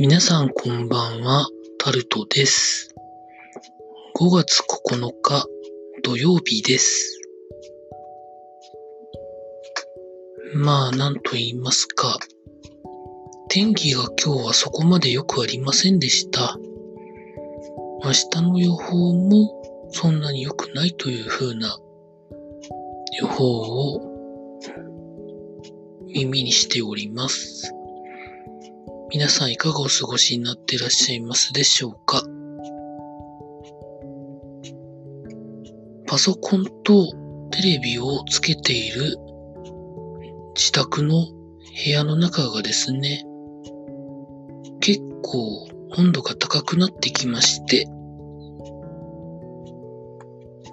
皆さんこんばんは、タルトです。5月9日土曜日です。まあ、なんと言いますか。天気が今日はそこまで良くありませんでした。明日の予報もそんなに良くないという風な予報を耳にしております。皆さんいかがお過ごしになっていらっしゃいますでしょうか？パソコンとテレビをつけている自宅の部屋の中がですね、結構温度が高くなってきまして、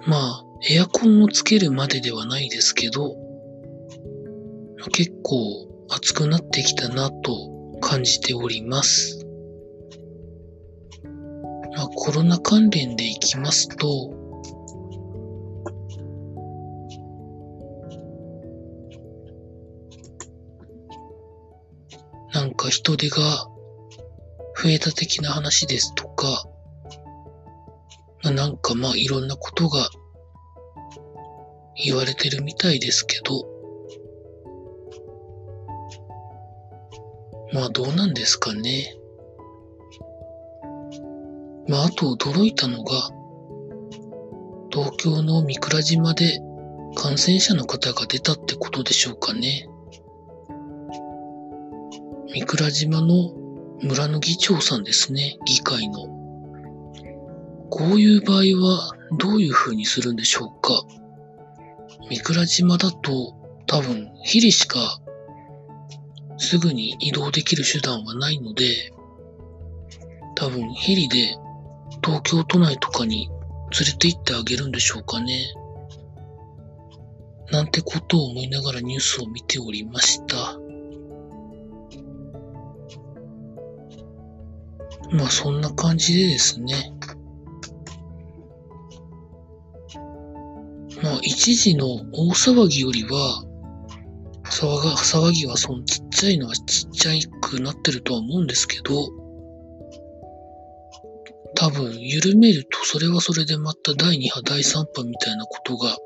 まあ、エアコンをつけるまでではないですけど、結構暑くなってきたなと感じております。まあ、コロナ関連でいきますと、なんか人手が増えた的な話ですとか、まあなんかまあいろんなことが言われてるみたいですけど、まあどうなんですかね。まああと驚いたのが、東京の三倉島で感染者の方が出たってことでしょうかね。三倉島の村の議長さんですね、議会の。こういう場合はどういう風にするんでしょうか。三倉島だと多分ヘリしかすぐに移動できる手段はないので、多分ヘリで東京都内とかに連れて行ってあげるんでしょうかね。なんてことを思いながらニュースを見ておりました。まあそんな感じでですね。まあ一時の大騒ぎよりは、騒が、騒ぎはそのちっちゃいのはちっちゃくなってるとは思うんですけど、多分緩めるとそれはそれでまた第2波、第3波みたいなことが、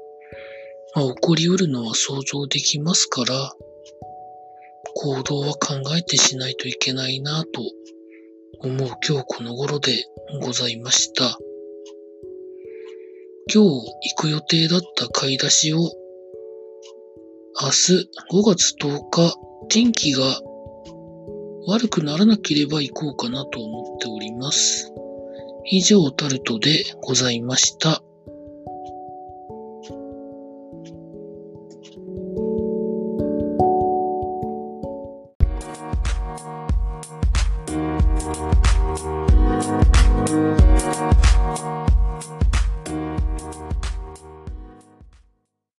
まあ、起こりうるのは想像できますから、行動は考えてしないといけないなと思う今日この頃でございました。今日行く予定だった買い出しを明日5月10日天気が悪くならなければ行こうかなと思っております。以上タルトでございました。